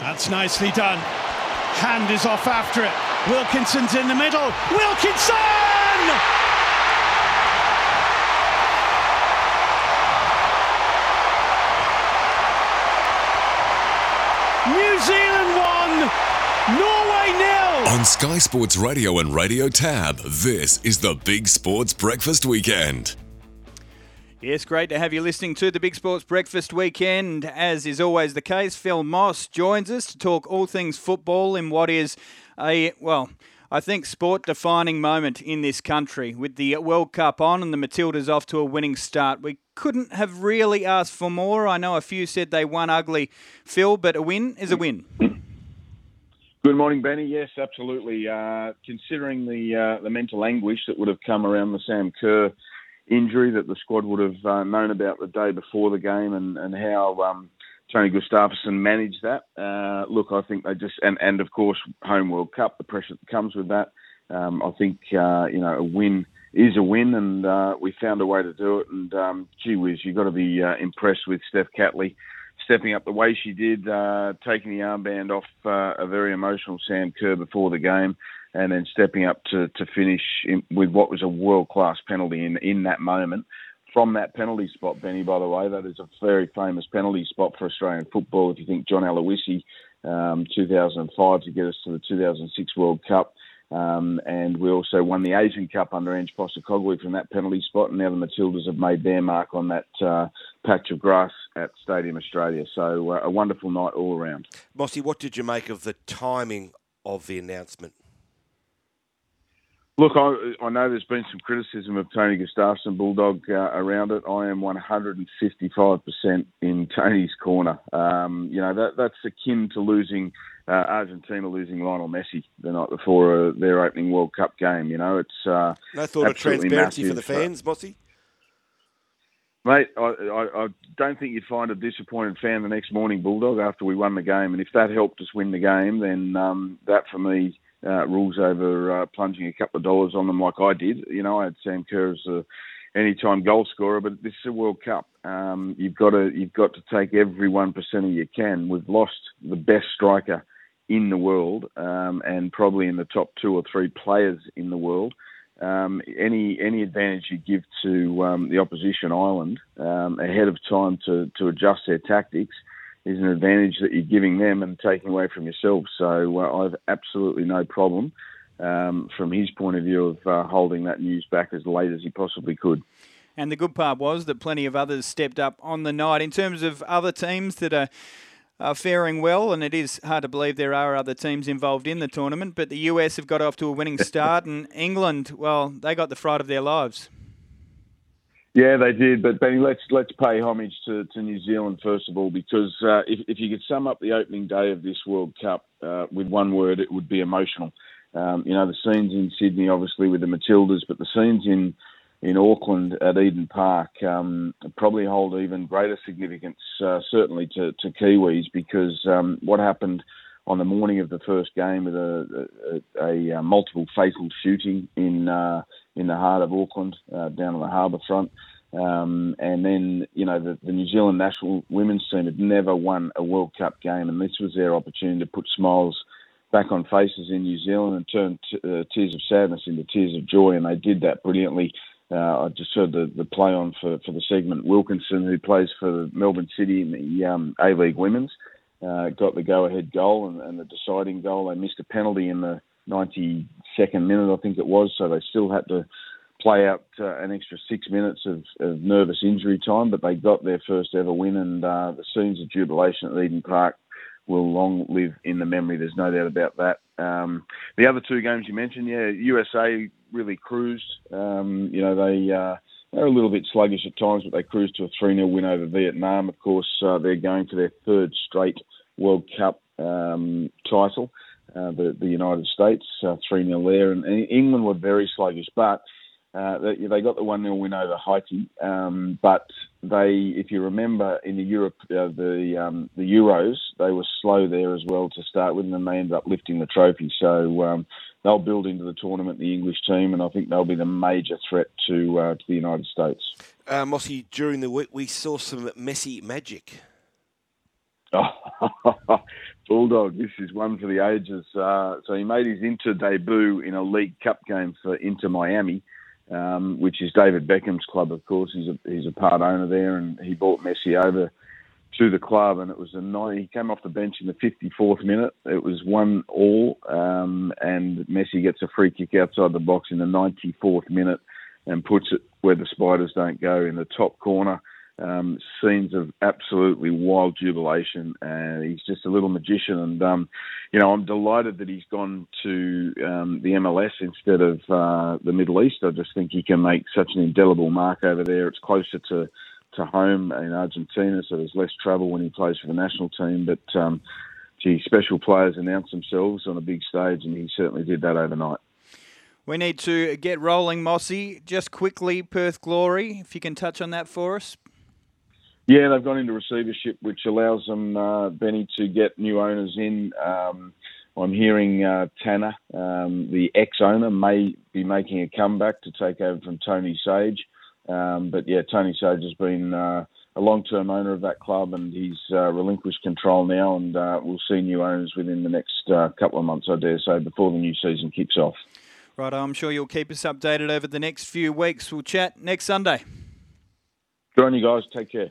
That's nicely done. Hand is off after it. Wilkinson's in the middle. Wilkinson! New Zealand won. Norway nil. On Sky Sports Radio and Radio Tab, this is the Big Sports Breakfast Weekend. Yes, great to have you listening to the Big Sports Breakfast Weekend. As is always the case, Phil Moss joins us to talk all things football in what is a, well, I think, sport defining moment in this country. With the World Cup on and the Matildas off to a winning start, we couldn't have really asked for more. I know a few said they won ugly, Phil, but a win is a win. Good morning, Benny. Yes, absolutely. Uh, considering the uh, the mental anguish that would have come around the Sam Kerr injury that the squad would have uh, known about the day before the game and, and how um, Tony Gustavsson managed that. Uh, look, I think they just and, and of course home World Cup, the pressure that comes with that. Um, I think uh, you know a win is a win, and uh, we found a way to do it. And um, gee whiz, you've got to be uh, impressed with Steph Catley stepping up the way she did, uh, taking the armband off a very emotional Sam Kerr before the game, and then stepping up to, to finish in, with what was a world class penalty in, in that moment. From that penalty spot, Benny, by the way, that is a very famous penalty spot for Australian football. If you think John Aloisi, um, 2005 to get us to the 2006 World Cup, um, and we also won the Asian Cup under Ange Postecoglou from that penalty spot. And now the Matildas have made their mark on that uh, patch of grass at Stadium Australia. So uh, a wonderful night all around. Mossy, what did you make of the timing of the announcement? Look, I, I know there's been some criticism of Tony Gustavsson, Bulldog, uh, around it. I am 155% in Tony's corner. Um, you know, that, that's akin to losing uh, Argentina losing Lionel Messi the night before uh, their opening World Cup game. You know, it's uh, no thought of transparency massive. for the fans, Mossy. Mate, I, I, I, don't think you'd find a disappointed fan the next morning, Bulldog, after we won the game. And if that helped us win the game, then um, that for me uh, rules over uh, plunging a couple of dollars on them like I did. You know, I had Sam Kerr as a anytime goal scorer, but this is a World Cup. Um, you've got to you've got to take every one you can. We've lost the best striker in the world, um, and probably in the top two or three players in the world. Um, any any advantage you give to um, the opposition Ireland um, ahead of time to, to adjust their tactics is an advantage that you're giving them and taking away from yourself. So uh, I've absolutely no problem um, from his point of view of uh, holding that news back as late as he possibly could. And the good part was that plenty of others stepped up on the night. In terms of other teams that are are faring well, and it is hard to believe there are other teams involved in the tournament. But the US have got off to a winning start, and England, well, they got the fright of their lives. Yeah, they did. But Benny, let's let's pay homage to, to New Zealand first of all, because uh, if if you could sum up the opening day of this World Cup uh, with one word, it would be emotional. Um, you know, the scenes in Sydney, obviously with the Matildas, but the scenes in in Auckland at Eden Park um, probably hold even greater significance, uh, certainly to, to Kiwis, because um, what happened on the morning of the first game with a, a, a, multiple fatal shooting in uh, in the heart of Auckland, uh, down on the harbour front. Um, and then, you know, the, the, New Zealand national women's team had never won a World Cup game, and this was their opportunity to put smiles back on faces in New Zealand and turn t- uh, tears of sadness into tears of joy, and they did that brilliantly. Uh, I just heard the, the play on for, for the segment. Wilkinson, who plays for Melbourne City in the um, A League Women's, uh, got the go ahead goal and, and, the deciding goal. They missed a penalty in the 92nd minute, I think it was, so they still had to play out uh, an extra six minutes of, of, nervous injury time, but they got their first ever win, and uh, the scenes of jubilation at Eden Park will long live in the memory. There's no doubt about that. Um, the other two games you mentioned, yeah, USA really cruised. Um, you know, they uh, they're a little bit sluggish at times, but they cruised to a 3 0 win over Vietnam. Of course, uh, they're going for their third straight World Cup um, title. Uh, the, the United States, uh, 3 0 there. And England were very sluggish, but uh, they, they, got the 1 0 win over Haiti. Um, but they, if you remember, in the Europe, uh, the um, the Euros, they were slow there as well to start with, and then they ended up lifting the trophy. So um, they'll build into the tournament, the English team, and I think they'll be the major threat to uh, to the United States. Uh, Mossy, during the week, we saw some Messi magic. Bulldog, this is one for the ages. Uh, so he made his Inter debut in a League Cup game for Inter Miami, um, which is David Beckham's club, of course. He's a, he's a part owner there, and he brought Messi over to the club, and it was a night. He came off the bench in the 54th minute. It was one all, um, and Messi gets a free kick outside the box in the 94th minute and puts it where the spiders don't go in the top corner. Um, scenes of absolutely wild jubilation, and he's just a little magician. And um, you know, I'm delighted that he's gone to um, the MLS instead of uh, the Middle East. I just think he can make such an indelible mark over there. It's closer to to home in Argentina, so there's less travel when he plays for the national team. But um, gee, special players announce themselves on a big stage, and he certainly did that overnight. We need to get rolling, Mossy. Just quickly, Perth Glory, if you can touch on that for us. Yeah, they've gone into receivership, which allows them, uh, Benny, to get new owners in. Um, I'm hearing uh, Tana, um, the ex-owner, may be making a comeback to take over from Tony Sage. Um, but yeah, Tony Sage has been uh, a long-term owner of that club, and he's uh, relinquished control now, and uh, we'll see new owners within the next uh, couple of months, I dare say, before the new season kicks off. Right, I'm sure you'll keep us updated over the next few weeks. We'll chat next Sunday. Good on you guys. Take care.